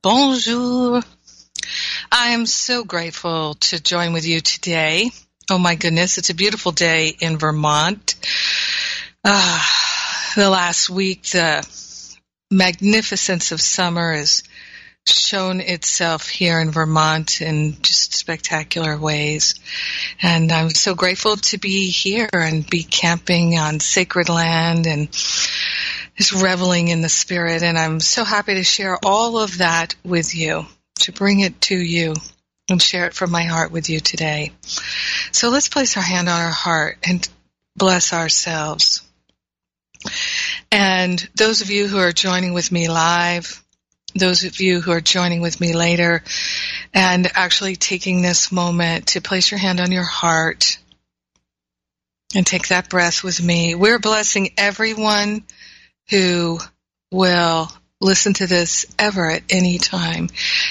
Bonjour. I am so grateful to join with you today. Oh my goodness, it's a beautiful day in Vermont. Uh, the last week, the magnificence of summer has shown itself here in Vermont in just spectacular ways. And I'm so grateful to be here and be camping on sacred land and just reveling in the spirit. And I'm so happy to share all of that with you, to bring it to you and share it from my heart with you today. So let's place our hand on our heart and bless ourselves. And those of you who are joining with me live, those of you who are joining with me later, and actually taking this moment to place your hand on your heart and take that breath with me. We're blessing everyone who will listen to this ever at any time.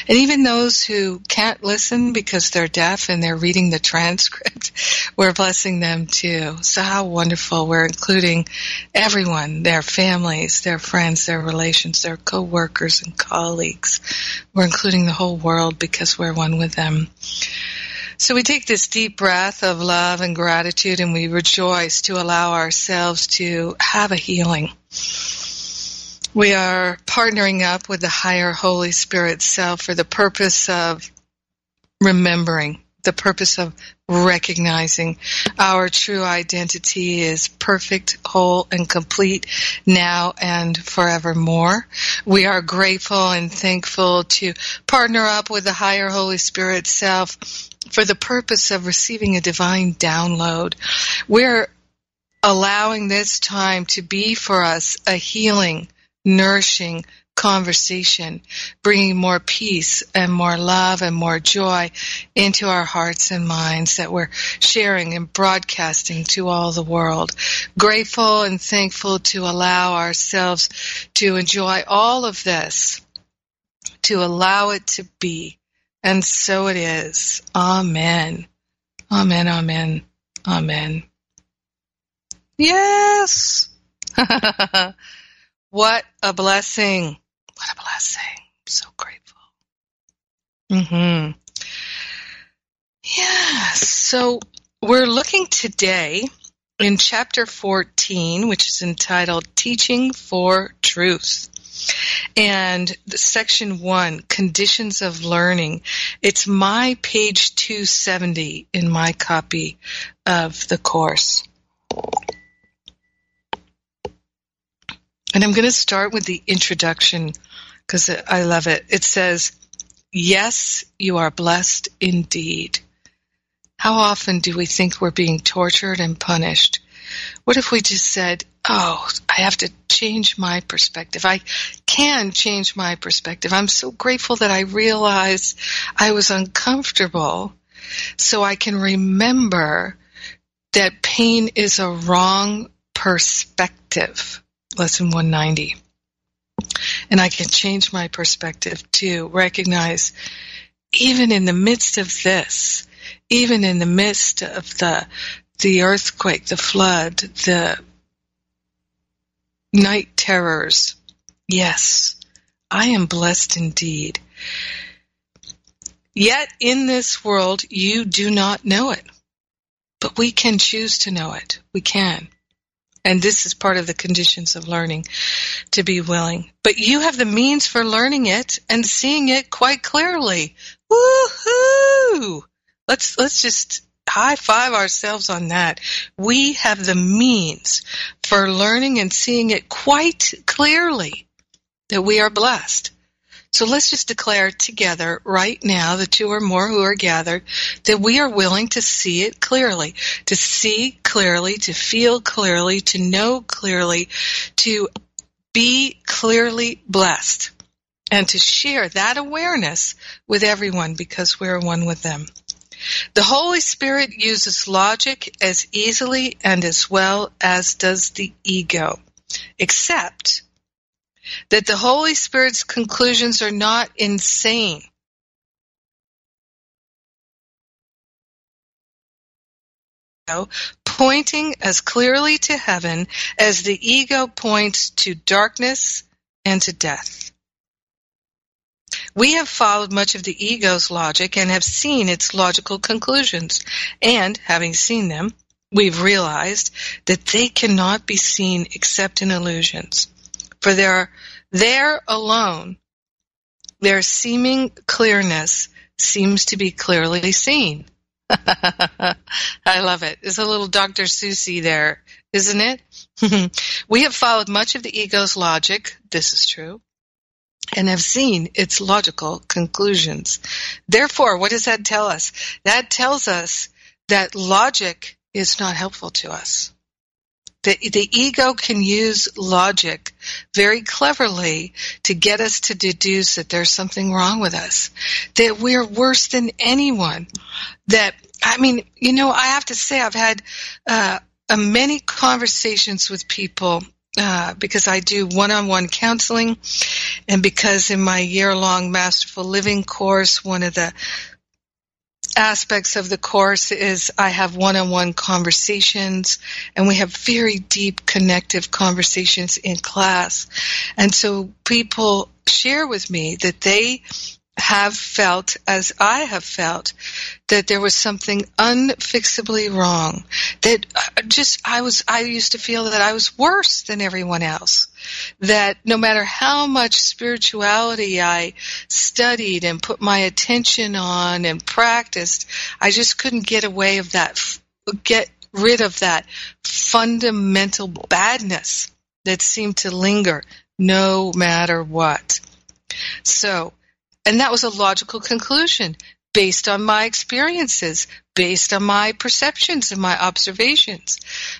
And even those who can't listen because they're deaf and they're reading the transcript, we're blessing them too. So how wonderful. We're including everyone, their families, their friends, their relations, their co-workers and colleagues. We're including the whole world because we're one with them. So we take this deep breath of love and gratitude and we rejoice to allow ourselves to have a healing. We are partnering up with the higher Holy Spirit self for the purpose of remembering, the purpose of recognizing our true identity is perfect, whole, and complete now and forevermore. We are grateful and thankful to partner up with the higher Holy Spirit self for the purpose of receiving a divine download. We're allowing this time to be for us a healing, nourishing conversation, bringing more peace and more love and more joy into our hearts and minds that we're sharing and broadcasting to all the world. Grateful and thankful to allow ourselves to enjoy all of this, to allow it to be and so it is. Amen. Amen, amen, amen. Yes! what a blessing. What a blessing. I'm so grateful. hmm Yes. So we're looking today in chapter 14, which is entitled Teaching for Truth. And section one, conditions of learning. It's my page 270 in my copy of the course. And I'm going to start with the introduction because I love it. It says, Yes, you are blessed indeed. How often do we think we're being tortured and punished? What if we just said, oh, I have to change my perspective. I can change my perspective. I'm so grateful that I realized I was uncomfortable so I can remember that pain is a wrong perspective. Lesson 190. And I can change my perspective to recognize even in the midst of this, even in the midst of the the earthquake, the flood, the night terrors. Yes, I am blessed indeed. Yet in this world you do not know it. But we can choose to know it. We can. And this is part of the conditions of learning to be willing. But you have the means for learning it and seeing it quite clearly. Woohoo! Let's let's just high five ourselves on that. We have the means for learning and seeing it quite clearly that we are blessed. So let's just declare together right now, the two or more who are gathered, that we are willing to see it clearly, to see clearly, to feel clearly, to know clearly, to be clearly blessed. and to share that awareness with everyone because we're one with them. The Holy Spirit uses logic as easily and as well as does the ego, except that the Holy Spirit's conclusions are not insane. Pointing as clearly to heaven as the ego points to darkness and to death. We have followed much of the ego's logic and have seen its logical conclusions. And, having seen them, we've realized that they cannot be seen except in illusions. For there, there alone, their seeming clearness seems to be clearly seen. I love it. There's a little Dr. Seussy there, isn't it? we have followed much of the ego's logic. This is true and have seen its logical conclusions. Therefore, what does that tell us? That tells us that logic is not helpful to us. The, the ego can use logic very cleverly to get us to deduce that there's something wrong with us, that we're worse than anyone. That, I mean, you know, I have to say I've had uh, many conversations with people uh, because I do one-on-one counseling, and because in my year-long Masterful Living course, one of the aspects of the course is I have one-on-one conversations, and we have very deep, connective conversations in class, and so people share with me that they have felt, as I have felt, that there was something unfixably wrong. That uh, just, I was, I used to feel that I was worse than everyone else. That no matter how much spirituality I studied and put my attention on and practiced, I just couldn't get away of that, get rid of that fundamental badness that seemed to linger no matter what. So, and that was a logical conclusion based on my experiences, based on my perceptions and my observations.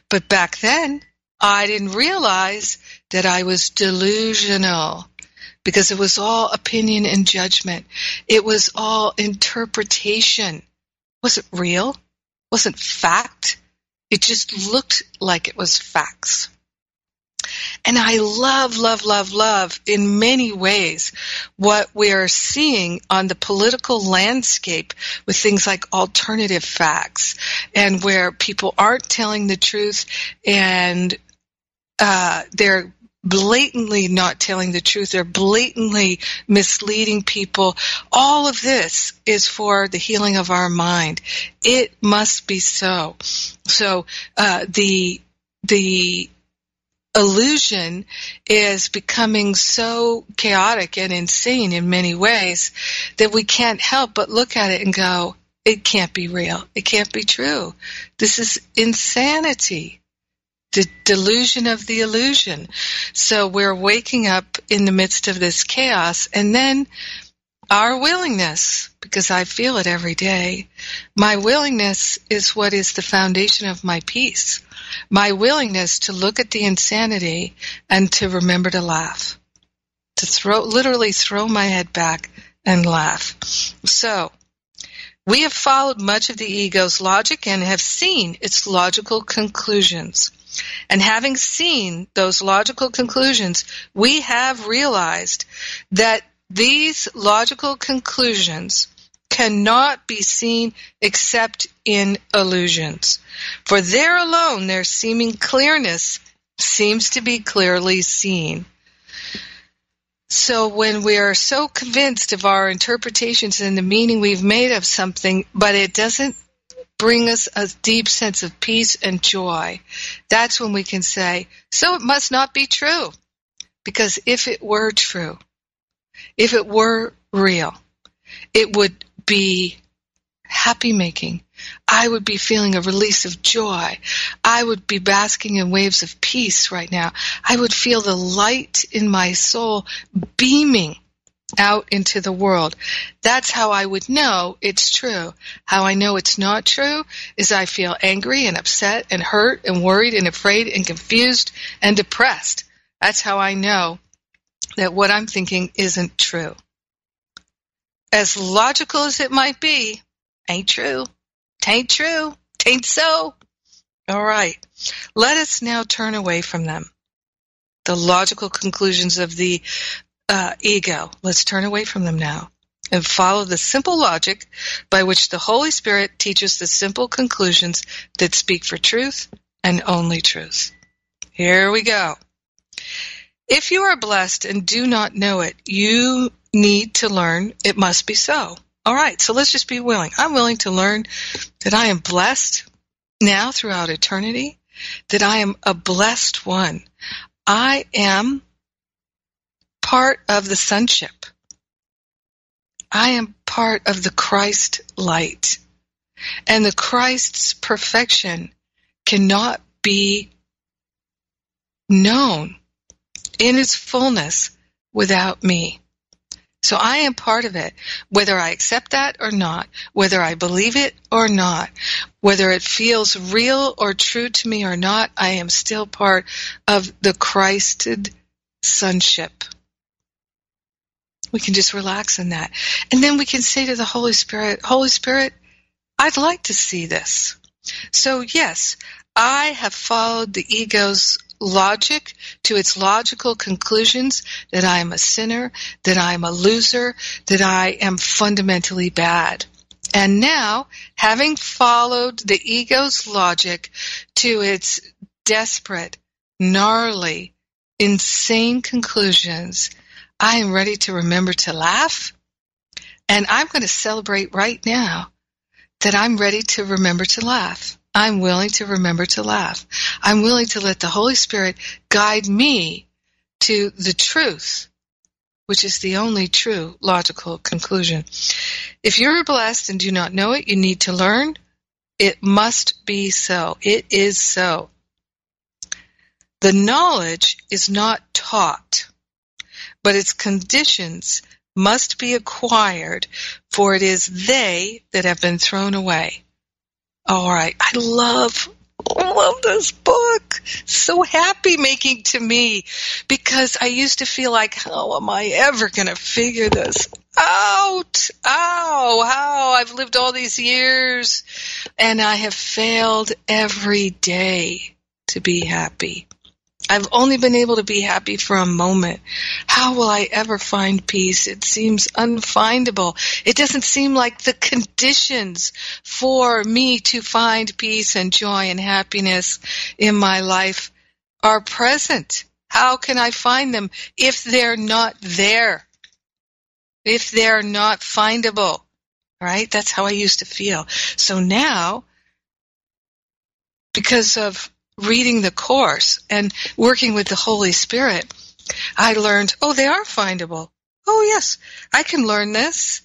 But back then, I didn't realize that I was delusional because it was all opinion and judgment. It was all interpretation. Was it real? Wasn't fact? It just looked like it was facts. And I love, love, love, love in many ways what we are seeing on the political landscape with things like alternative facts and where people aren't telling the truth and uh, they're blatantly not telling the truth. They're blatantly misleading people. All of this is for the healing of our mind. It must be so. So uh, the the illusion is becoming so chaotic and insane in many ways that we can't help but look at it and go, it can't be real. It can't be true. This is insanity. The delusion of the illusion. So we're waking up in the midst of this chaos and then our willingness, because I feel it every day, my willingness is what is the foundation of my peace. My willingness to look at the insanity and to remember to laugh. To throw, literally throw my head back and laugh. So, we have followed much of the ego's logic and have seen its logical conclusions. And having seen those logical conclusions, we have realized that these logical conclusions cannot be seen except in illusions. For there alone their seeming clearness seems to be clearly seen. So when we are so convinced of our interpretations and the meaning we've made of something, but it doesn't bring us a deep sense of peace and joy, that's when we can say, so it must not be true. Because if it were true, if it were real, it would be happy making. I would be feeling a release of joy. I would be basking in waves of peace right now. I would feel the light in my soul beaming out into the world. That's how I would know it's true. How I know it's not true is I feel angry and upset and hurt and worried and afraid and confused and depressed. That's how I know that what I'm thinking isn't true. As logical as it might be, ain't true. Tain't true. Tain't so. All right. Let us now turn away from them. The logical conclusions of the uh, ego. Let's turn away from them now and follow the simple logic by which the Holy Spirit teaches the simple conclusions that speak for truth and only truth. Here we go. If you are blessed and do not know it, you need to learn it must be so. All right, so let's just be willing. I'm willing to learn that I am blessed now throughout eternity, that I am a blessed one. I am part of the sonship. I am part of the Christ light. And the Christ's perfection cannot be known in its fullness without me. So I am part of it, whether I accept that or not, whether I believe it or not, whether it feels real or true to me or not, I am still part of the Christed sonship. We can just relax in that. And then we can say to the Holy Spirit, Holy Spirit, I'd like to see this. So yes, I have followed the ego's logic to its logical conclusions that I am a sinner, that I am a loser, that I am fundamentally bad. And now, having followed the ego's logic to its desperate, gnarly, insane conclusions, I am ready to remember to laugh. And I'm going to celebrate right now that I'm ready to remember to laugh. I'm willing to remember to laugh. I'm willing to let the Holy Spirit guide me to the truth, which is the only true logical conclusion. If you're blessed and do not know it, you need to learn. It must be so. It is so. The knowledge is not taught but its conditions must be acquired, for it is they that have been thrown away. All right, I love love this book. So happy making to me because I used to feel like, how am I ever going to figure this out? Ow, how I've lived all these years and I have failed every day to be happy. I've only been able to be happy for a moment. How will I ever find peace? It seems unfindable. It doesn't seem like the conditions for me to find peace and joy and happiness in my life are present. How can I find them if they're not there? If they're not findable? Right? That's how I used to feel. So now, because of reading the course and working with the Holy Spirit, I learned, oh, they are findable. Oh, yes, I can learn this.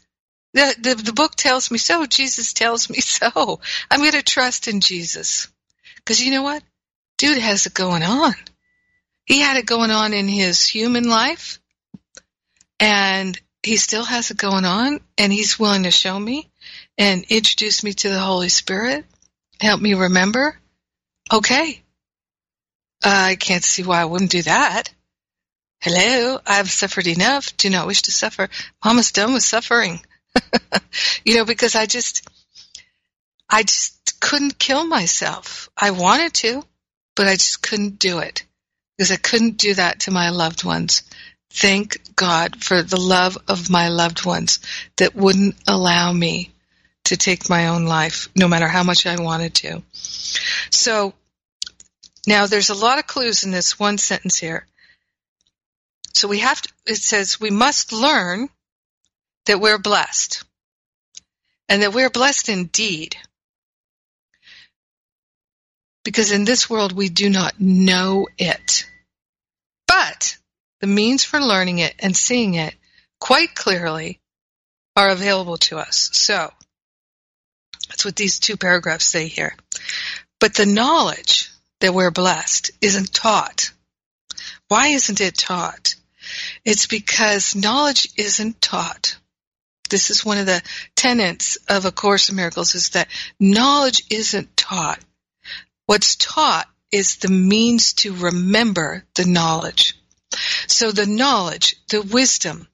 The, the, the book tells me so. Jesus tells me so. I'm going to trust in Jesus. Because you know what? Dude has it going on. He had it going on in his human life, and he still has it going on, and he's willing to show me and introduce me to the Holy Spirit, help me remember. Okay, Uh, I can't see why I wouldn't do that. Hello, I've suffered enough. Do not wish to suffer. Mama's done with suffering. you know, because I just, I just couldn't kill myself. I wanted to, but I just couldn't do it because I couldn't do that to my loved ones. Thank God for the love of my loved ones that wouldn't allow me to take my own life, no matter how much I wanted to. So now, there's a lot of clues in this one sentence here. So we have to, it says, we must learn that we're blessed and that we're blessed indeed. Because in this world we do not know it. But the means for learning it and seeing it quite clearly are available to us. So that's what these two paragraphs say here. But the knowledge that we're blessed isn't taught. Why isn't it taught? It's because knowledge isn't taught. This is one of the tenets of A Course in Miracles is that knowledge isn't taught. What's taught is the means to remember the knowledge. So the knowledge, the wisdom,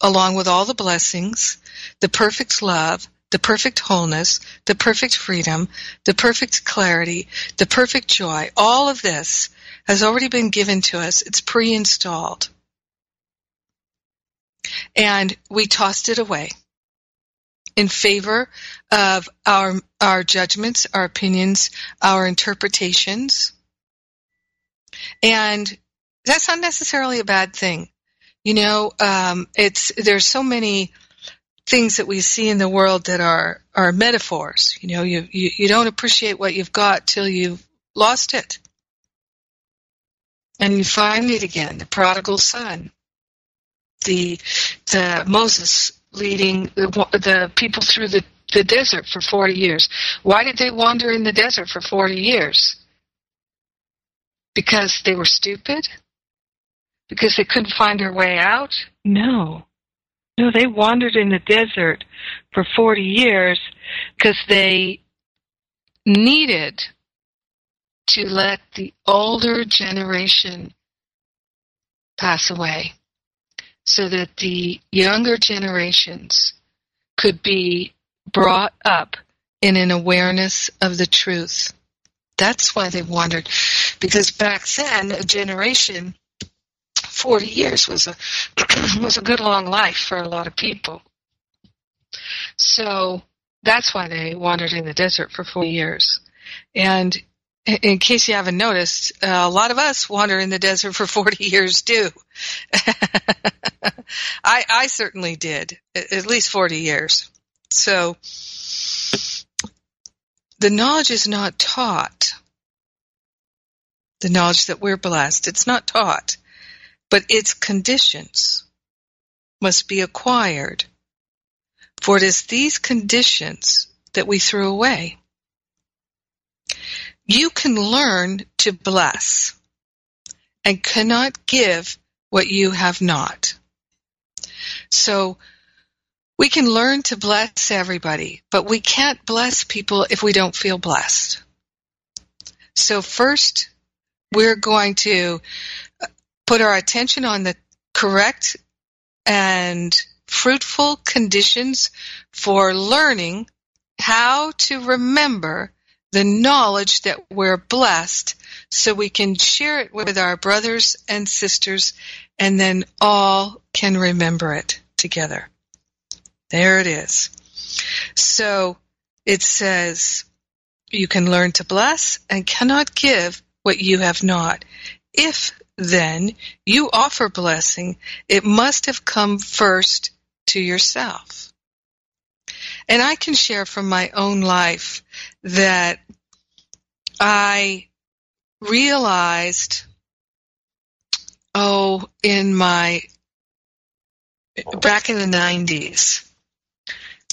along with all the blessings, the perfect love, the perfect wholeness, the perfect freedom, the perfect clarity, the perfect joy, all of this has already been given to us. It's pre-installed. And we tossed it away in favor of our, our judgments, our opinions, our interpretations. And that's not necessarily a bad thing. You know, um, it's, there's so many things that we see in the world that are, are metaphors. You know, you, you, you don't appreciate what you've got till you've lost it. And you find it again, the prodigal son, the, the Moses leading the, the people through the, the desert for 40 years. Why did they wander in the desert for 40 years? Because they were stupid? Because they couldn't find their way out? No. No, they wandered in the desert for 40 years because they needed to let the older generation pass away so that the younger generations could be brought up in an awareness of the truth. That's why they wandered. Because back then, a generation 40 years was a was a good long life for a lot of people. So that's why they wandered in the desert for 40 years. And in case you haven't noticed, uh, a lot of us wander in the desert for 40 years too. I, I certainly did, at least 40 years. So the knowledge is not taught. The knowledge that we're blessed, it's not taught but its conditions must be acquired. For it is these conditions that we threw away. You can learn to bless and cannot give what you have not. So we can learn to bless everybody, but we can't bless people if we don't feel blessed. So first, we're going to put our attention on the correct and fruitful conditions for learning how to remember the knowledge that we're blessed so we can share it with our brothers and sisters and then all can remember it together. There it is. So it says, you can learn to bless and cannot give what you have not. If then you offer blessing, it must have come first to yourself. And I can share from my own life that I realized, oh, in my, back in the 90s,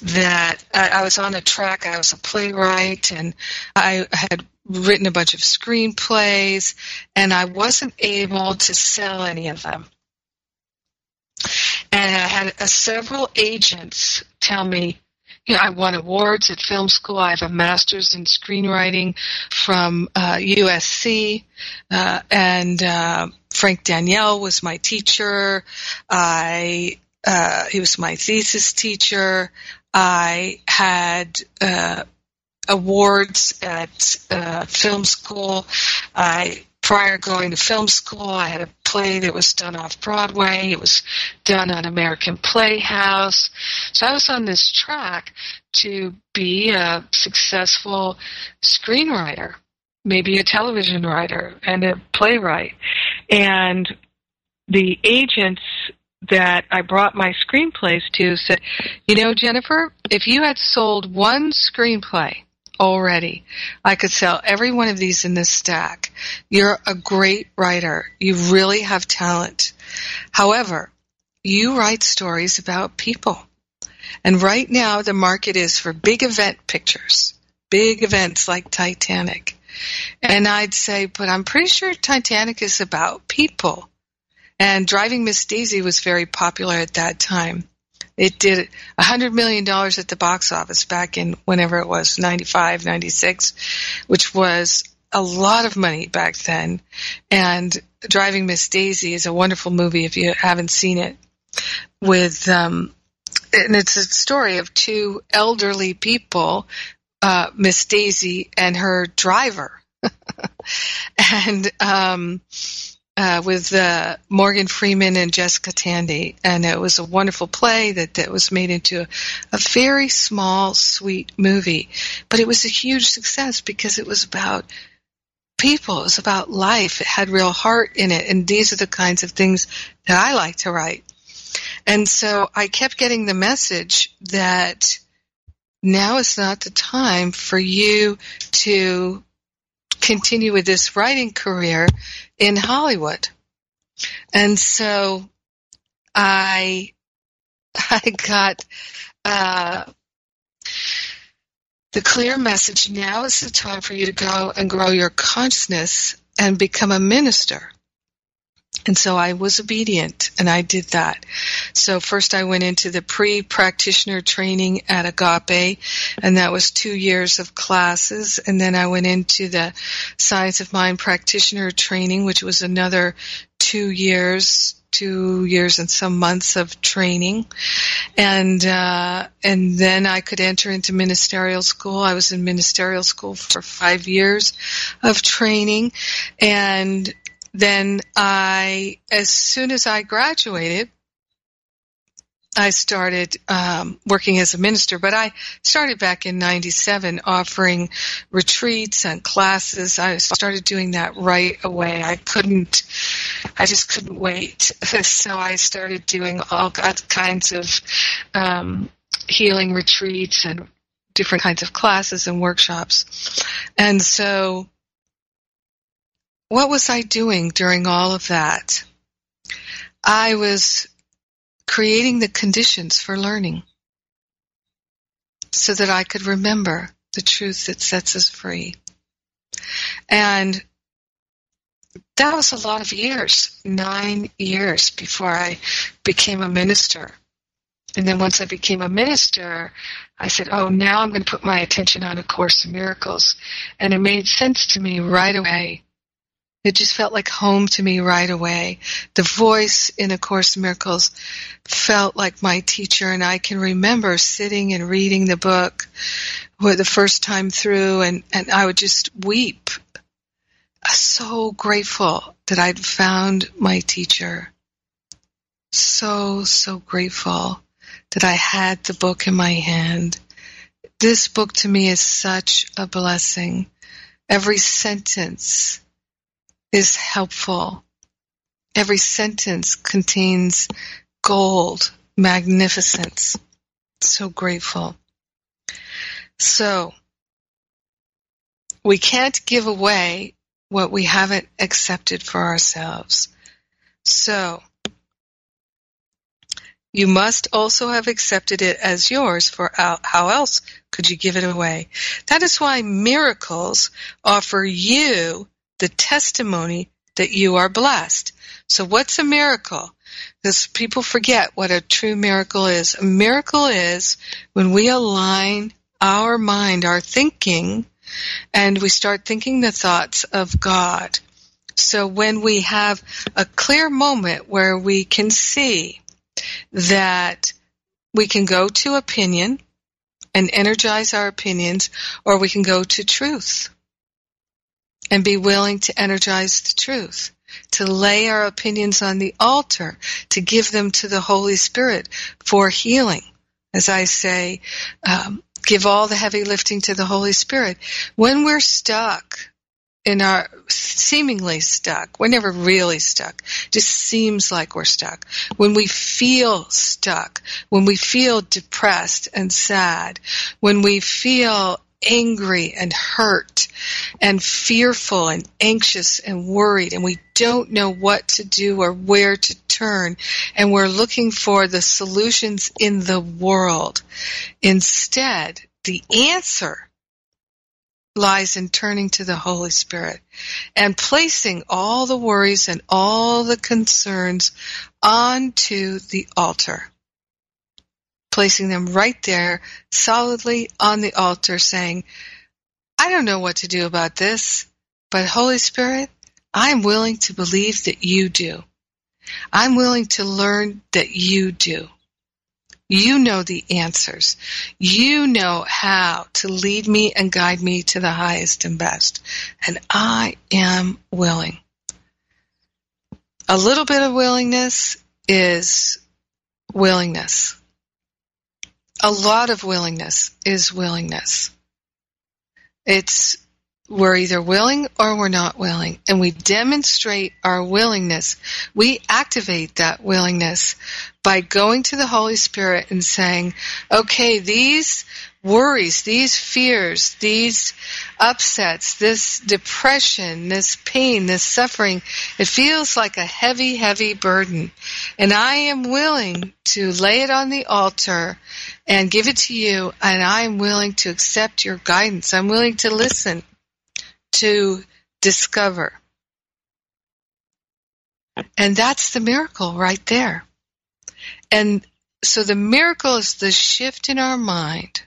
that I, was on a track, I was a playwright, and I had written a bunch of screenplays, and I wasn't able to sell any of them. And I had uh, several agents tell me, you know, I won awards at film school. I have a master's in screenwriting from uh, USC, uh, and uh, Frank Daniel was my teacher. I uh, he was my thesis teacher. I had uh, awards at uh, film school. I prior going to film school, I had a play that was done off Broadway. It was done on American Playhouse. So I was on this track to be a successful screenwriter, maybe a television writer and a playwright. And the agents that I brought my screenplays to said, you know, Jennifer, if you had sold one screenplay already. I could sell every one of these in this stack. You're a great writer. You really have talent. However, you write stories about people. And right now the market is for big event pictures, big events like Titanic. And I'd say, but I'm pretty sure Titanic is about people. And Driving Miss Daisy was very popular at that time. It did a $100 million at the box office back in whenever it was, 95, 96, which was a lot of money back then. And Driving Miss Daisy is a wonderful movie if you haven't seen it. With um, and it's a story of two elderly people, uh, Miss Daisy and her driver, and um, uh, with uh, Morgan Freeman and Jessica Tandy, and it was a wonderful play that, that was made into a, a very small, sweet movie. But it was a huge success because it was about people. It was about life. It had real heart in it, and these are the kinds of things that I like to write. And so I kept getting the message that now is not the time for you to continue with this writing career in Hollywood. And so I I got uh, the clear message now is the time for you to go and grow your consciousness and become a minister. And so I was obedient and I did that. So first I went into the pre-practitioner training at Agape and that was two years of classes. And then I went into the Science of Mind practitioner training, which was another two years two years and some months of training, and uh, and then I could enter into ministerial school. I was in ministerial school for five years of training, and then I, as soon as I graduated, I started um, working as a minister, but I started back in '97 offering retreats and classes. I started doing that right away. I couldn't, I just couldn't wait. so I started doing all kinds of um, healing retreats and different kinds of classes and workshops. And so what was I doing during all of that? I was creating the conditions for learning so that I could remember the truth that sets us free. And that was a lot of years, nine years before I became a minister. And then once I became a minister, I said, oh, now I'm going to put my attention on A Course in Miracles. And it made sense to me right away it just felt like home to me right away. The voice in A Course in Miracles felt like my teacher, and I can remember sitting and reading the book for the first time through, and, and I would just weep. So grateful that I'd found my teacher. So, so grateful that I had the book in my hand. This book to me is such a blessing. Every sentence is helpful. Every sentence contains gold, magnificence. So grateful. So, we can't give away what we haven't accepted for ourselves. So, you must also have accepted it as yours, for how else could you give it away? That is why miracles offer you the testimony that you are blessed. So what's a miracle? Because people forget what a true miracle is. A miracle is when we align our mind, our thinking, and we start thinking the thoughts of God. So when we have a clear moment where we can see that we can go to opinion and energize our opinions, or we can go to truth and be willing to energize the truth, to lay our opinions on the altar, to give them to the Holy Spirit for healing. As I say, um, give all the heavy lifting to the Holy Spirit. When we're stuck in our seemingly stuck, we're never really stuck, just seems like we're stuck. When we feel stuck, when we feel depressed and sad, when we feel angry and hurt and fearful and anxious and worried. And we don't know what to do or where to turn. And we're looking for the solutions in the world. Instead, the answer lies in turning to the Holy Spirit and placing all the worries and all the concerns onto the altar placing them right there solidly on the altar saying, I don't know what to do about this, But Holy Spirit, I'm willing to believe that you do. I'm willing to learn that you do. You know the answers. You know how to lead me and guide me to the highest and best. And I am willing. A little bit of willingness is willingness. A lot of willingness is willingness. It's we're either willing or we're not willing. And we demonstrate our willingness. We activate that willingness by going to the Holy Spirit and saying, okay, these worries, these fears, these upsets, this depression, this pain, this suffering, it feels like a heavy, heavy burden. And I am willing to lay it on the altar and give it to you, and I am willing to accept your guidance. I'm willing to listen to discover. And that's the miracle right there. And so the miracle is the shift in our mind.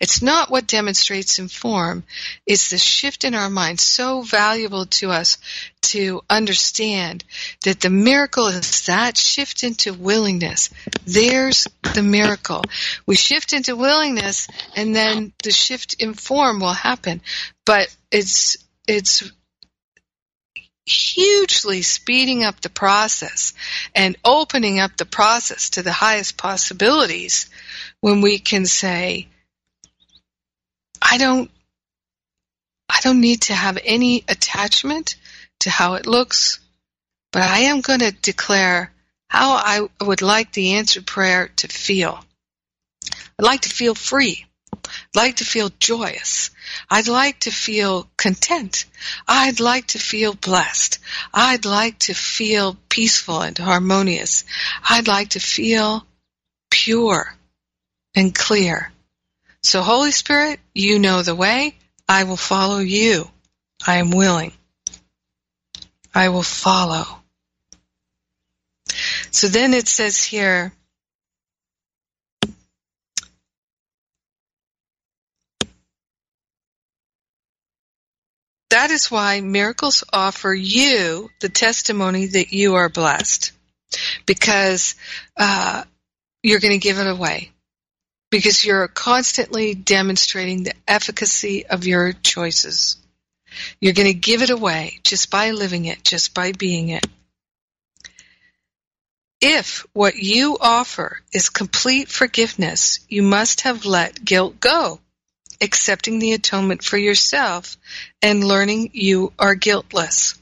It's not what demonstrates in form, it's the shift in our mind so valuable to us to understand that the miracle is that shift into willingness. There's the miracle. We shift into willingness and then the shift in form will happen. But it's, it's hugely speeding up the process and opening up the process to the highest possibilities when we can say, I don't, I don't need to have any attachment to how it looks, but I am going to declare how I would like the answered prayer to feel. I'd like to feel free. I'd like to feel joyous. I'd like to feel content. I'd like to feel blessed. I'd like to feel peaceful and harmonious. I'd like to feel pure and clear. So Holy Spirit, you know the way. I will follow you. I am willing. I will follow. So then it says here, That is why miracles offer you the testimony that you are blessed, because uh, you're going to give it away, because you're constantly demonstrating the efficacy of your choices. You're going to give it away just by living it, just by being it. If what you offer is complete forgiveness, you must have let guilt go accepting the atonement for yourself and learning you are guiltless.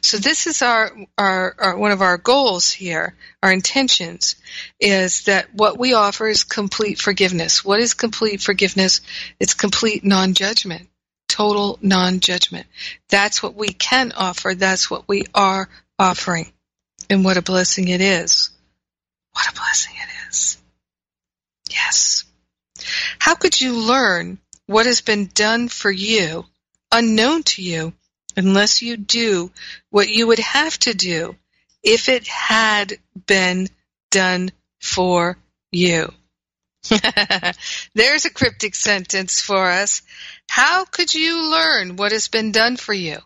So this is our, our, our, one of our goals here, our intentions, is that what we offer is complete forgiveness. What is complete forgiveness? It's complete non-judgment, total non-judgment. That's what we can offer. That's what we are offering. And what a blessing it is. What a blessing it is. Yes. How could you learn what has been done for you unknown to you unless you do what you would have to do if it had been done for you. There's a cryptic sentence for us. How could you learn what has been done for you?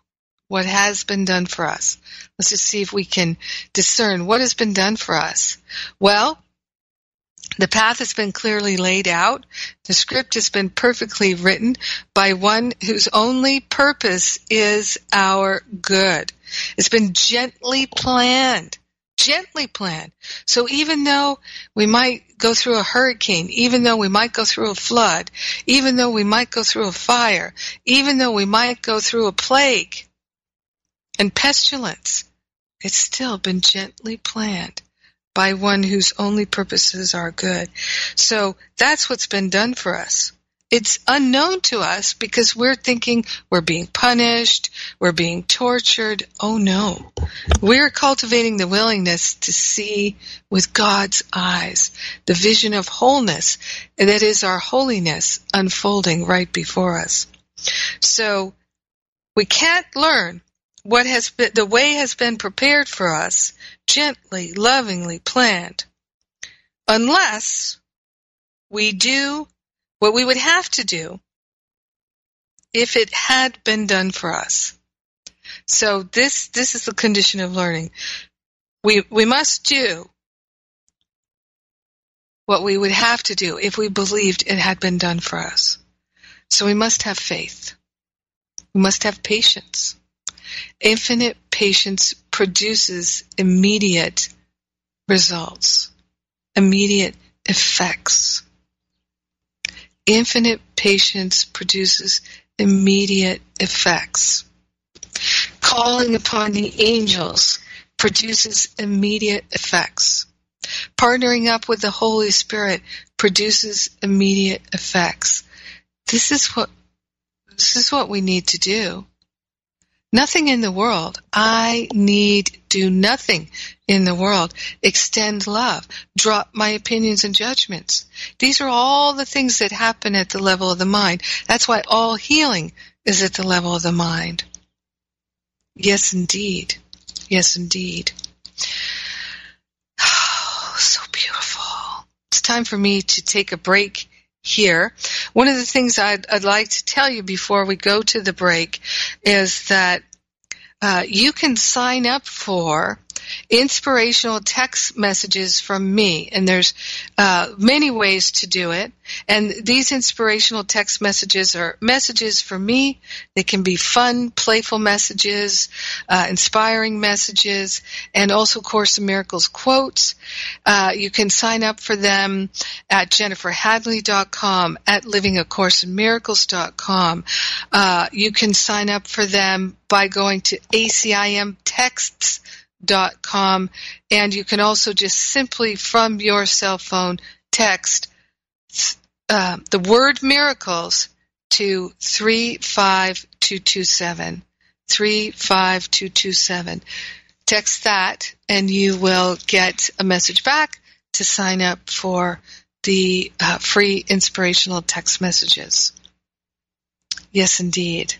What has been done for us? Let's just see if we can discern what has been done for us. Well, the path has been clearly laid out. The script has been perfectly written by one whose only purpose is our good. It's been gently planned. Gently planned. So even though we might go through a hurricane, even though we might go through a flood, even though we might go through a fire, even though we might go through a plague and pestilence, it's still been gently planned by one whose only purposes are good. So that's what's been done for us. It's unknown to us because we're thinking we're being punished, we're being tortured. Oh no. We're cultivating the willingness to see with God's eyes the vision of wholeness that is our holiness unfolding right before us. So we can't learn what has been, the way has been prepared for us, gently, lovingly planned, unless we do what we would have to do if it had been done for us. So this this is the condition of learning. We we must do what we would have to do if we believed it had been done for us. So we must have faith. We must have patience. Infinite patience produces immediate results, immediate effects. Infinite patience produces immediate effects. Calling upon the angels produces immediate effects. Partnering up with the Holy Spirit produces immediate effects. This is what this is what we need to do. Nothing in the world. I need do nothing in the world. Extend love. Drop my opinions and judgments. These are all the things that happen at the level of the mind. That's why all healing is at the level of the mind. Yes, indeed. Yes, indeed. Oh, so beautiful. It's time for me to take a break here. One of the things I'd, I'd, like to tell you before we go to the break is that uh, you can sign up for inspirational text messages from me. And there's uh, many ways to do it. And these inspirational text messages are messages for me. They can be fun, playful messages, uh, inspiring messages, and also Course in Miracles quotes. Uh, you can sign up for them at jenniferhadley.com, at livingacourseinmiracles.com. Uh, you can sign up for them by going to acimtexts.com dot com, and you can also just simply from your cell phone text uh, the word miracles to 35227. 35227. Text that and you will get a message back to sign up for the uh, free inspirational text messages. Yes, indeed.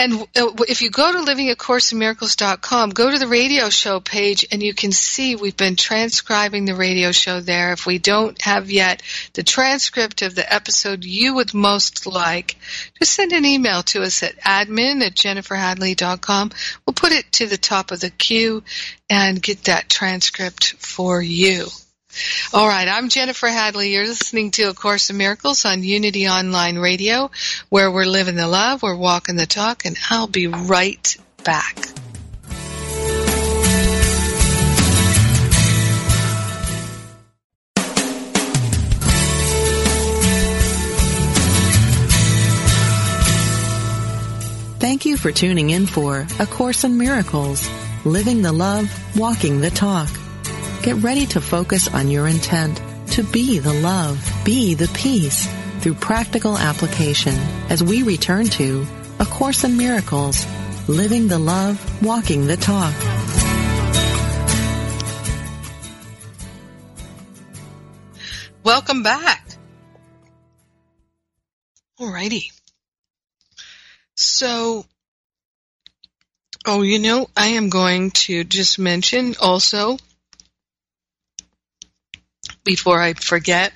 And uh, if you go to livingacourseinmiracles.com, go to the radio show page and you can see we've been transcribing the radio show there. If we don't have yet the transcript of the episode you would most like, just send an email to us at admin at jenniferhadley.com. We'll put it to the top of the queue and get that transcript for you. All right, I'm Jennifer Hadley. You're listening to A Course in Miracles on Unity Online Radio, where we're living the love, we're walking the talk, and I'll be right back. Thank you for tuning in for A Course in Miracles, living the love, walking the talk. Get ready to focus on your intent to be the love, be the peace through practical application as we return to A Course in Miracles, living the love, walking the talk. Welcome back. Alrighty. So, oh, you know, I am going to just mention also before I forget,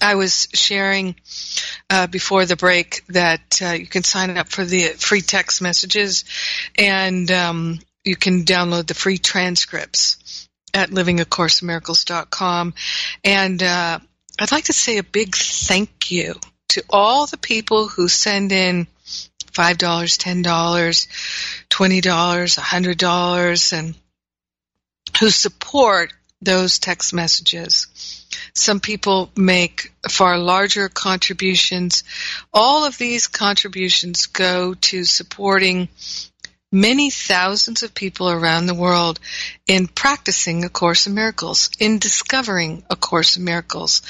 I was sharing uh, before the break that uh, you can sign up for the free text messages and um, you can download the free transcripts at livingacourseinmiracles.com. And uh, I'd like to say a big thank you to all the people who send in $5, $10, $20, $100, and who support those text messages. Some people make far larger contributions. All of these contributions go to supporting many thousands of people around the world in practicing A Course in Miracles, in discovering A Course in Miracles.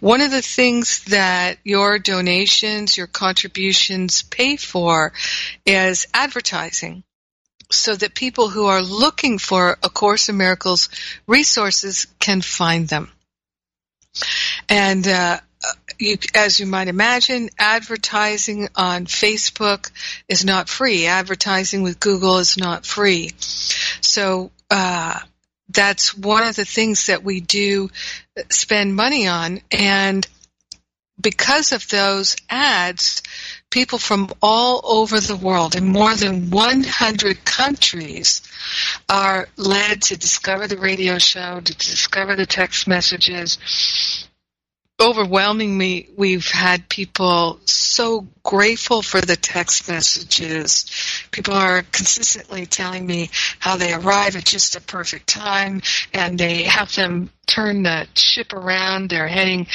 One of the things that your donations, your contributions pay for is advertising so that people who are looking for A Course in Miracles resources can find them. And uh, you, as you might imagine, advertising on Facebook is not free. Advertising with Google is not free. So uh, that's one of the things that we do spend money on. And because of those ads, people from all over the world in more than 100 countries are led to discover the radio show, to discover the text messages, overwhelmingly we've had people so grateful for the text messages. People are consistently telling me how they arrive at just a perfect time and they have them turn the ship around. They're heading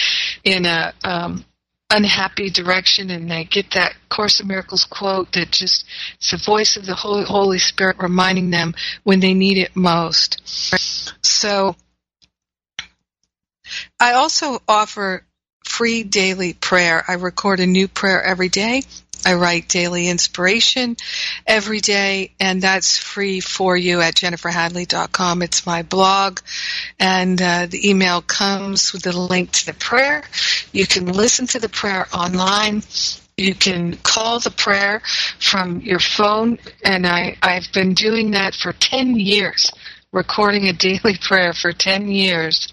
in a um, unhappy direction and they get that course of miracles quote that just it's the voice of the holy, holy spirit reminding them when they need it most. So I also offer free daily prayer. I record a new prayer every day. I write daily inspiration every day, and that's free for you at jenniferhadley.com. It's my blog, and uh, the email comes with a link to the prayer. You can listen to the prayer online. You can call the prayer from your phone, and I, I've been doing that for 10 years recording a daily prayer for 10 years.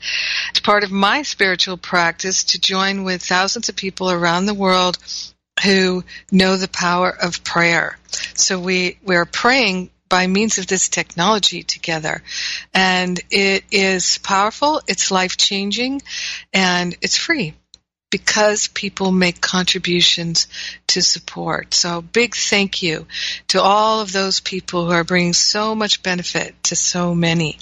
It's part of my spiritual practice to join with thousands of people around the world who know the power of prayer. So we, we're praying by means of this technology together. And it is powerful, it's life changing, and it's free because people make contributions to support. So big thank you to all of those people who are bringing so much benefit to so many.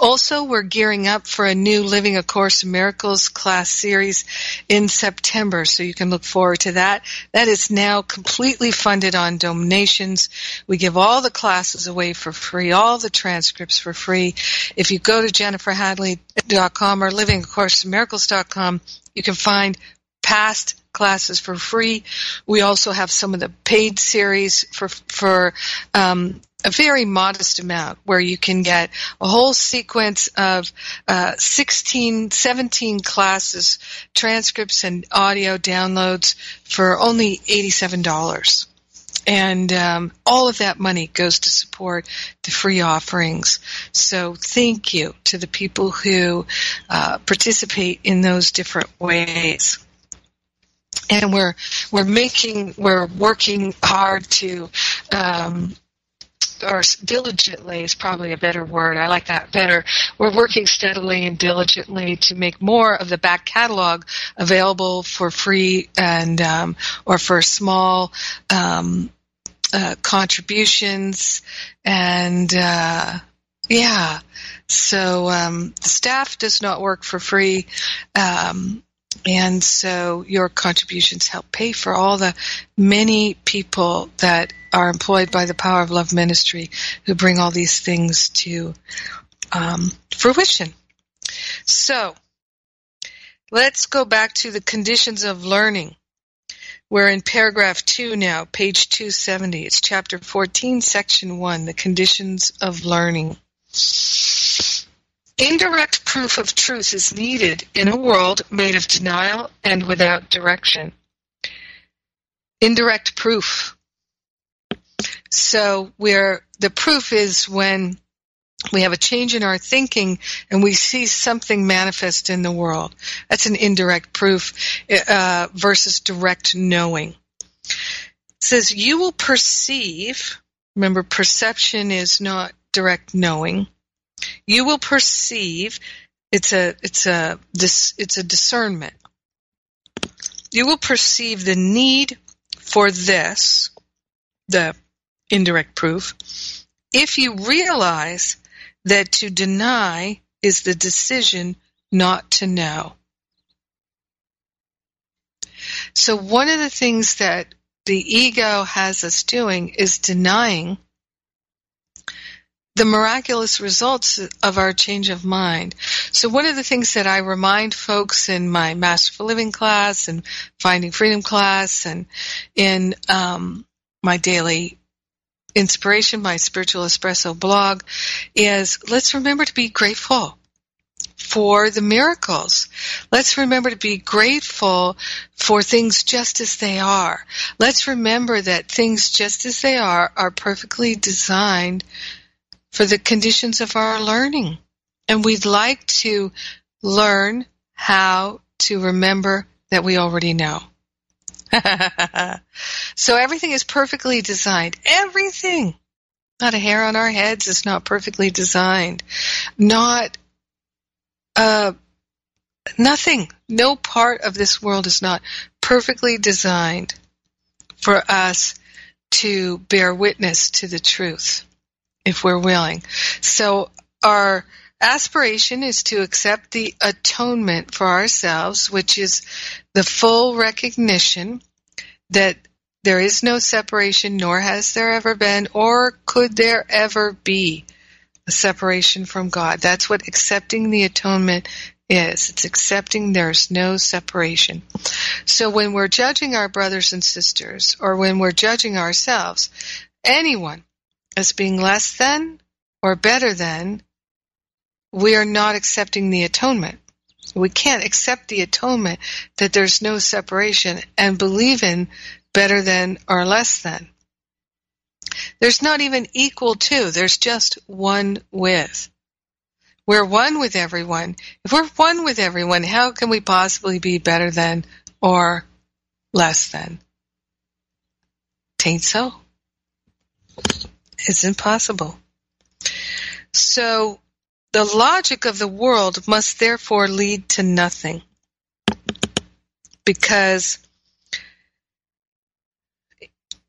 Also, we're gearing up for a new Living A Course in Miracles class series in September, so you can look forward to that. That is now completely funded on donations. We give all the classes away for free, all the transcripts for free. If you go to jenniferhadley.com or livingacourseofmiracles.com, you can find past classes for free. We also have some of the paid series for for um, a very modest amount where you can get a whole sequence of uh, 16, 17 classes, transcripts, and audio downloads for only $87 and um, all of that money goes to support the free offerings. So thank you to the people who uh, participate in those different ways. And we're we're making we're working hard to um, or diligently is probably a better word. I like that better. We're working steadily and diligently to make more of the back catalog available for free and um, or for small um, uh, contributions and uh, yeah. So um, the staff does not work for free. Um, and so your contributions help pay for all the many people that are employed by the Power of Love Ministry who bring all these things to um, fruition. So let's go back to the conditions of learning. We're in paragraph 2 now, page 270. It's chapter 14, section 1, the conditions of learning. Indirect proof of truth is needed in a world made of denial and without direction. Indirect proof. So where the proof is when we have a change in our thinking and we see something manifest in the world. That's an indirect proof uh, versus direct knowing. It says you will perceive. Remember, perception is not direct knowing. You will perceive. It's a it's a it's a discernment. You will perceive the need for this, the indirect proof, if you realize that to deny is the decision not to know. So one of the things that the ego has us doing is denying the miraculous results of our change of mind. So one of the things that I remind folks in my Master for Living class and Finding Freedom class and in um, my daily inspiration, my spiritual espresso blog, is let's remember to be grateful for the miracles. Let's remember to be grateful for things just as they are. Let's remember that things just as they are are perfectly designed for the conditions of our learning. And we'd like to learn how to remember that we already know. so everything is perfectly designed. Everything. Not a hair on our heads is not perfectly designed. Not, uh, nothing. No part of this world is not perfectly designed for us to bear witness to the truth if we're willing. So our aspiration is to accept the atonement for ourselves, which is the full recognition that there is no separation, nor has there ever been, or could there ever be a separation from God. That's what accepting the atonement is. It's accepting there's no separation. So when we're judging our brothers and sisters, or when we're judging ourselves, anyone as being less than or better than, we are not accepting the atonement. We can't accept the atonement that there's no separation and believe in better than or less than. There's not even equal to, there's just one with. We're one with everyone. If we're one with everyone, how can we possibly be better than or less than? Tain't so. It's impossible. So the logic of the world must therefore lead to nothing. Because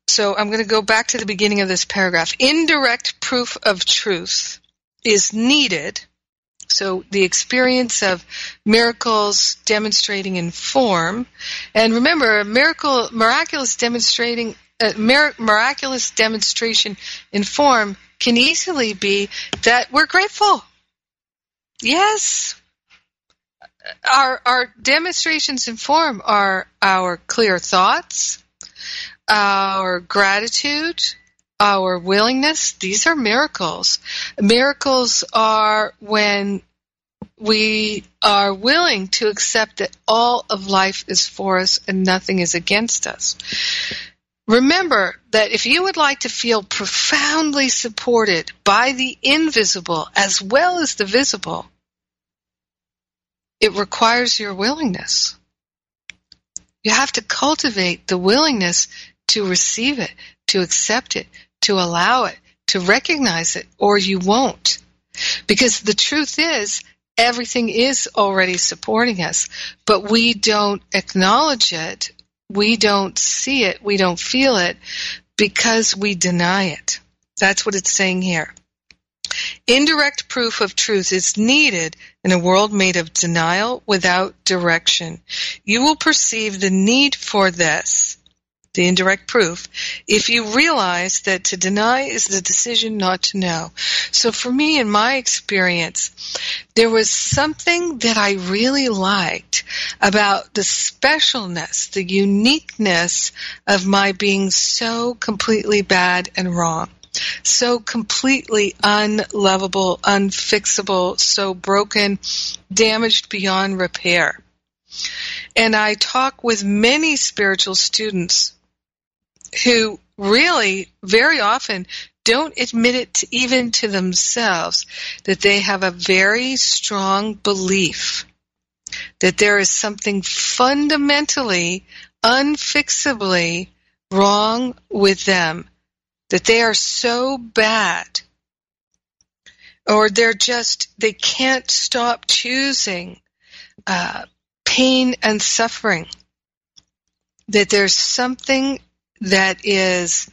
so I'm going to go back to the beginning of this paragraph. Indirect proof of truth is needed so the experience of miracles demonstrating in form, and remember, miracle, miraculous demonstrating, uh, mir- miraculous demonstration in form can easily be that we're grateful. Yes, our our demonstrations in form are our clear thoughts, our gratitude, our willingness, these are miracles. Miracles are when we are willing to accept that all of life is for us and nothing is against us. Remember that if you would like to feel profoundly supported by the invisible as well as the visible, it requires your willingness. You have to cultivate the willingness to receive it, to accept it, to allow it, to recognize it, or you won't. Because the truth is, everything is already supporting us, but we don't acknowledge it, we don't see it, we don't feel it, because we deny it. That's what it's saying here. Indirect proof of truth is needed in a world made of denial without direction. You will perceive the need for this the indirect proof, if you realize that to deny is the decision not to know. So for me, in my experience, there was something that I really liked about the specialness, the uniqueness of my being so completely bad and wrong. So completely unlovable, unfixable, so broken, damaged beyond repair. And I talk with many spiritual students who really very often don't admit it to, even to themselves that they have a very strong belief that there is something fundamentally, unfixably wrong with them, that they are so bad, or they're just, they can't stop choosing uh, pain and suffering, that there's something that is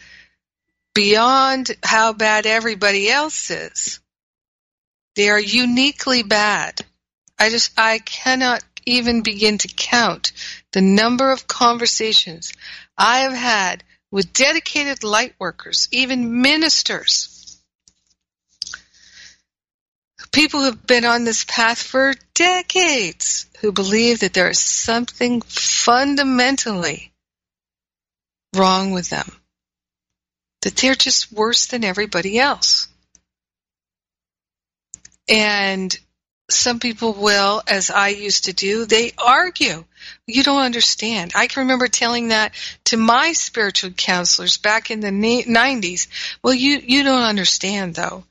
beyond how bad everybody else is. They are uniquely bad. I just, I cannot even begin to count the number of conversations I have had with dedicated light workers, even ministers, people who have been on this path for decades who believe that there is something fundamentally wrong with them. That they're just worse than everybody else. And some people will, as I used to do, they argue. You don't understand. I can remember telling that to my spiritual counselors back in the 90s. Well, you, you don't understand though.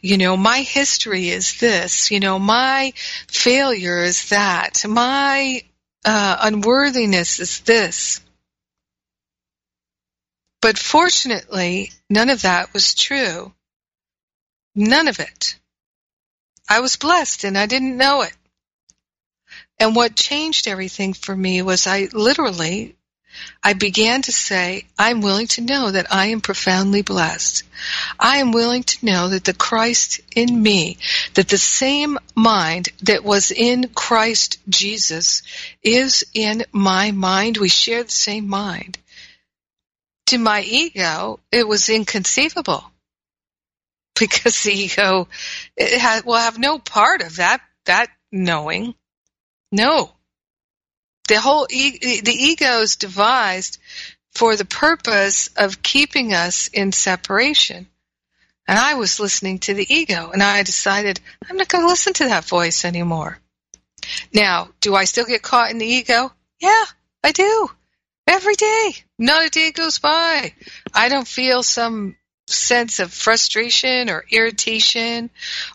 You know, my history is this. You know, my failure is that. My uh, unworthiness is this. But fortunately, none of that was true. None of it. I was blessed and I didn't know it. And what changed everything for me was I literally, I began to say, I'm willing to know that I am profoundly blessed. I am willing to know that the Christ in me, that the same mind that was in Christ Jesus is in my mind. We share the same mind. To my ego, it was inconceivable because the ego it will have no part of that that knowing no. The whole e- the ego is devised for the purpose of keeping us in separation. And I was listening to the ego and I decided I'm not going to listen to that voice anymore. Now, do I still get caught in the ego? Yeah, I do. Every day. Not a day goes by. I don't feel some sense of frustration or irritation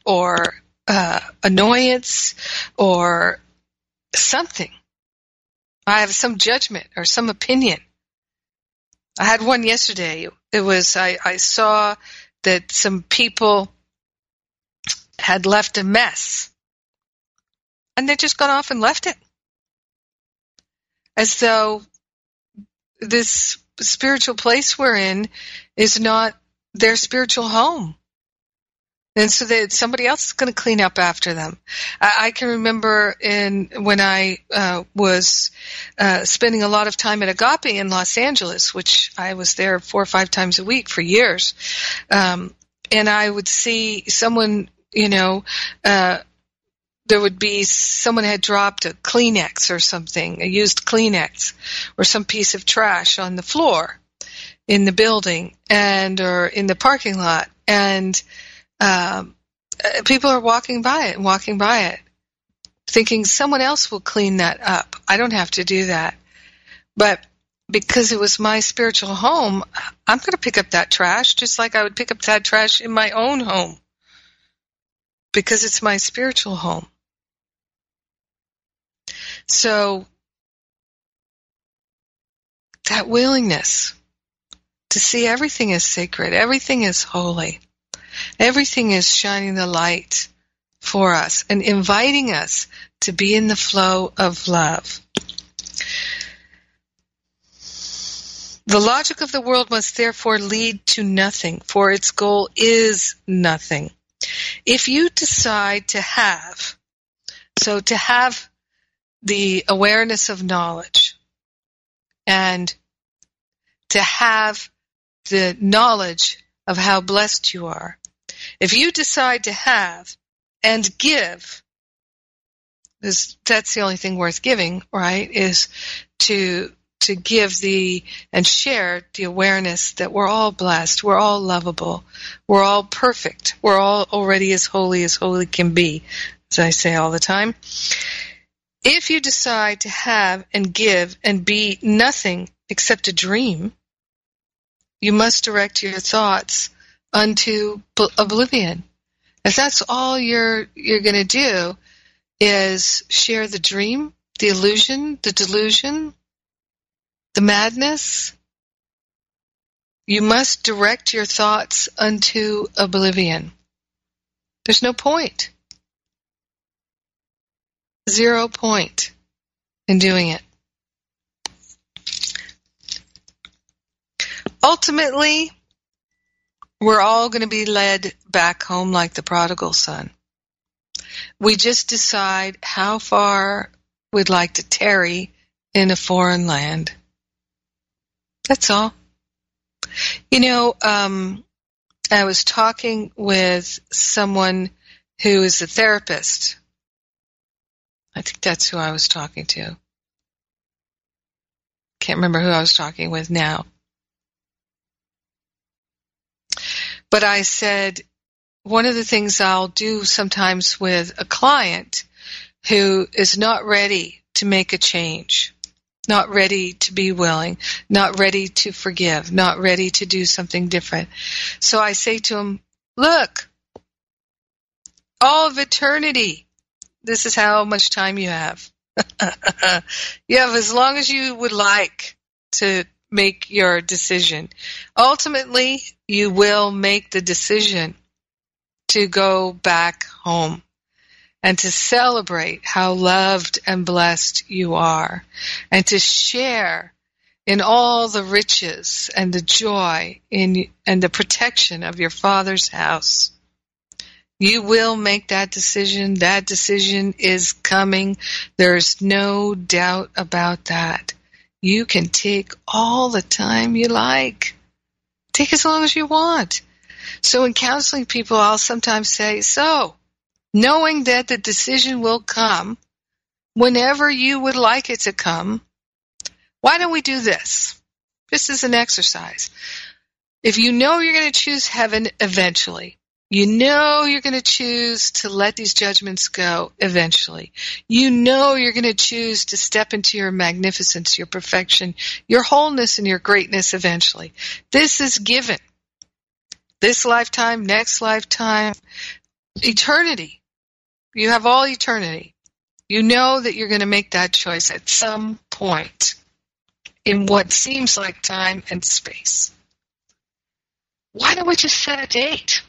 or uh, annoyance or something. I have some judgment or some opinion. I had one yesterday. It was, I, I saw that some people had left a mess and they just got off and left it. As though this spiritual place we're in is not their spiritual home and so that somebody else is going to clean up after them. I, I can remember in when I uh, was uh, spending a lot of time at Agape in Los Angeles, which I was there four or five times a week for years, um, and I would see someone, you know. Uh, there would be someone had dropped a Kleenex or something, a used Kleenex, or some piece of trash on the floor in the building and or in the parking lot, and um, uh, people are walking by it and walking by it, thinking someone else will clean that up. I don't have to do that. But because it was my spiritual home, I'm going to pick up that trash just like I would pick up that trash in my own home because it's my spiritual home. So, that willingness to see everything is sacred, everything is holy. Everything is shining the light for us and inviting us to be in the flow of love. The logic of the world must therefore lead to nothing, for its goal is nothing. If you decide to have, so to have the awareness of knowledge and to have the knowledge of how blessed you are, if you decide to have and give, that's the only thing worth giving, right? Is to to give the and share the awareness that we're all blessed, we're all lovable, we're all perfect, we're all already as holy as holy can be, as I say all the time. If you decide to have and give and be nothing except a dream, you must direct your thoughts unto oblivion. If that's all you're you're going to do is share the dream, the illusion, the delusion, the madness, you must direct your thoughts unto oblivion. There's no point. Zero point in doing it. Ultimately, we're all going to be led back home like the prodigal son. We just decide how far we'd like to tarry in a foreign land. That's all. You know, um, I was talking with someone who is a therapist. I think that's who I was talking to. Can't remember who I was talking with now. But I said, one of the things I'll do sometimes with a client who is not ready to make a change, not ready to be willing, not ready to forgive, not ready to do something different. So I say to him, look, all of eternity, this is how much time you have. you have as long as you would like to make your decision. Ultimately, you will make the decision to go back home and to celebrate how loved and blessed you are and to share in all the riches and the joy in and the protection of your father's house. You will make that decision. That decision is coming. There's no doubt about that. You can take all the time you like. Take as long as you want. So in counseling people, I'll sometimes say, so knowing that the decision will come whenever you would like it to come, why don't we do this? This is an exercise. If you know you're going to choose heaven eventually, you know you're going to choose to let these judgments go eventually. You know you're going to choose to step into your magnificence, your perfection, your wholeness, and your greatness eventually. This is given. This lifetime, next lifetime, eternity. You have all eternity. You know that you're going to make that choice at some point in what seems like time and space. Why don't we just set a date?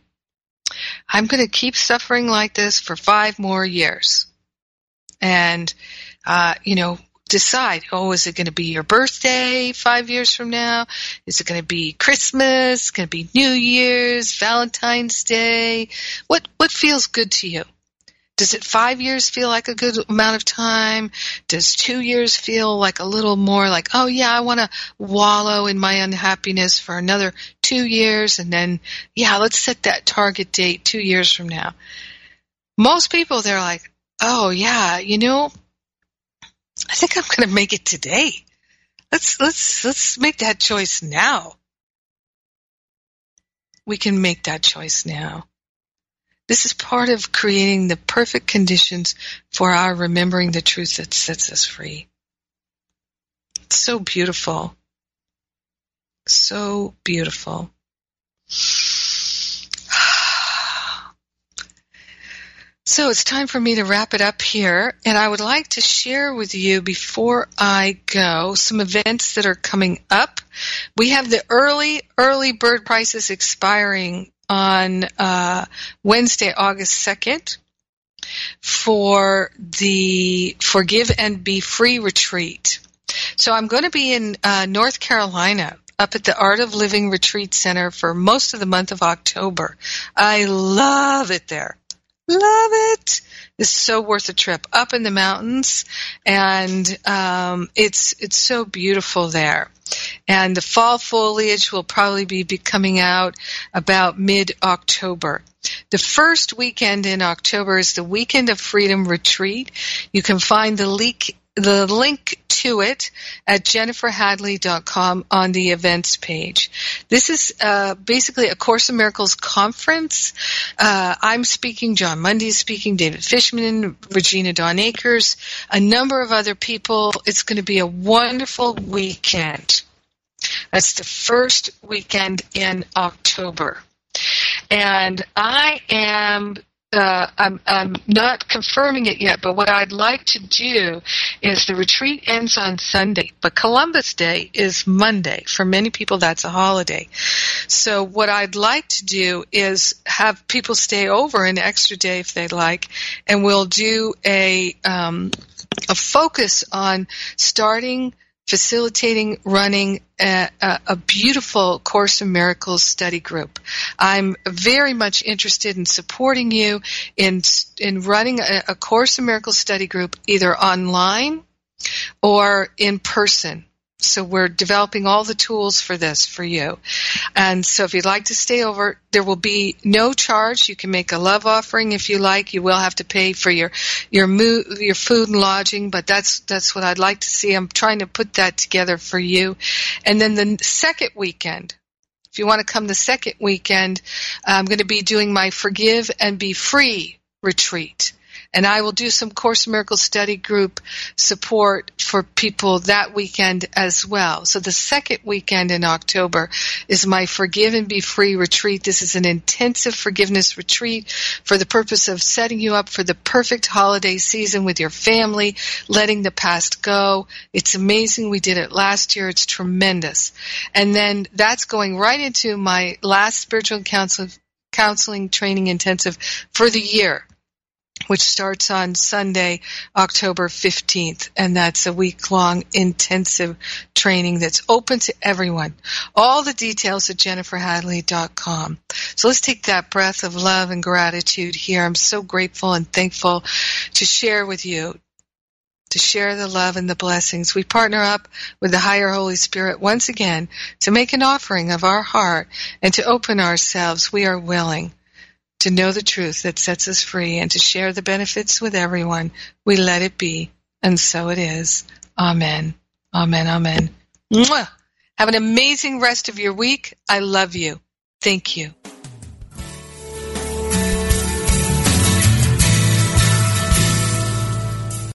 I'm going to keep suffering like this for five more years. And, uh, you know, decide, oh, is it going to be your birthday five years from now? Is it going to be Christmas? Going to be New Year's, Valentine's Day? What, what feels good to you? Does it five years feel like a good amount of time? Does two years feel like a little more like, oh yeah, I want to wallow in my unhappiness for another two years and then, yeah, let's set that target date two years from now. Most people, they're like, oh yeah, you know, I think I'm going to make it today. Let's, let's, let's make that choice now. We can make that choice now. This is part of creating the perfect conditions for our remembering the truth that sets us free. It's so beautiful. So beautiful. So it's time for me to wrap it up here, and I would like to share with you before I go some events that are coming up. We have the early, early bird prices expiring on uh, Wednesday, August 2nd for the Forgive and Be Free retreat. So I'm going to be in uh, North Carolina up at the Art of Living Retreat Center for most of the month of October. I love it there. Love it. It's so worth a trip up in the mountains, and um, it's it's so beautiful there. And the fall foliage will probably be coming out about mid October. The first weekend in October is the Weekend of Freedom Retreat. You can find the link the link to it at jenniferhadley.com on the events page. This is uh, basically a Course in Miracles conference. Uh, I'm speaking, Jon Mundy is speaking, David Fishman, Regina Dawn Akers, a number of other people. It's going to be a wonderful weekend. That's the first weekend in October. And I am uh, I'm, I'm not confirming it yet, but what I'd like to do is the retreat ends on Sunday, but Columbus Day is Monday. For many people, that's a holiday. So what I'd like to do is have people stay over an extra day if they'd like, and we'll do a um, a focus on starting facilitating running a, a, a, beautiful Course in Miracles study group. I'm very much interested in supporting you in in running a, a Course in Miracles study group either online or in person. So we're developing all the tools for this for you. And so if you'd like to stay over, there will be no charge. You can make a love offering if you like. You will have to pay for your your your food and lodging, but that's that's what I'd like to see. I'm trying to put that together for you. And then the second weekend, if you want to come the second weekend, I'm going to be doing my Forgive and Be Free retreat. And I will do some Course in Miracles study group support for people that weekend as well. So the second weekend in October is my Forgive and Be Free retreat. This is an intensive forgiveness retreat for the purpose of setting you up for the perfect holiday season with your family, letting the past go. It's amazing. We did it last year. It's tremendous. And then that's going right into my last spiritual counsel, counseling training intensive for the year which starts on Sunday, October 15th. And that's a week long intensive training that's open to everyone. All the details at jenniferhadley.com. So let's take that breath of love and gratitude here. I'm so grateful and thankful to share with you to share the love and the blessings. We partner up with the higher Holy Spirit once again to make an offering of our heart and to open ourselves. We are willing to know the truth that sets us free and to share the benefits with everyone. We let it be, and so it is. Amen. Amen. Amen. Mwah! Have an amazing rest of your week. I love you. Thank you.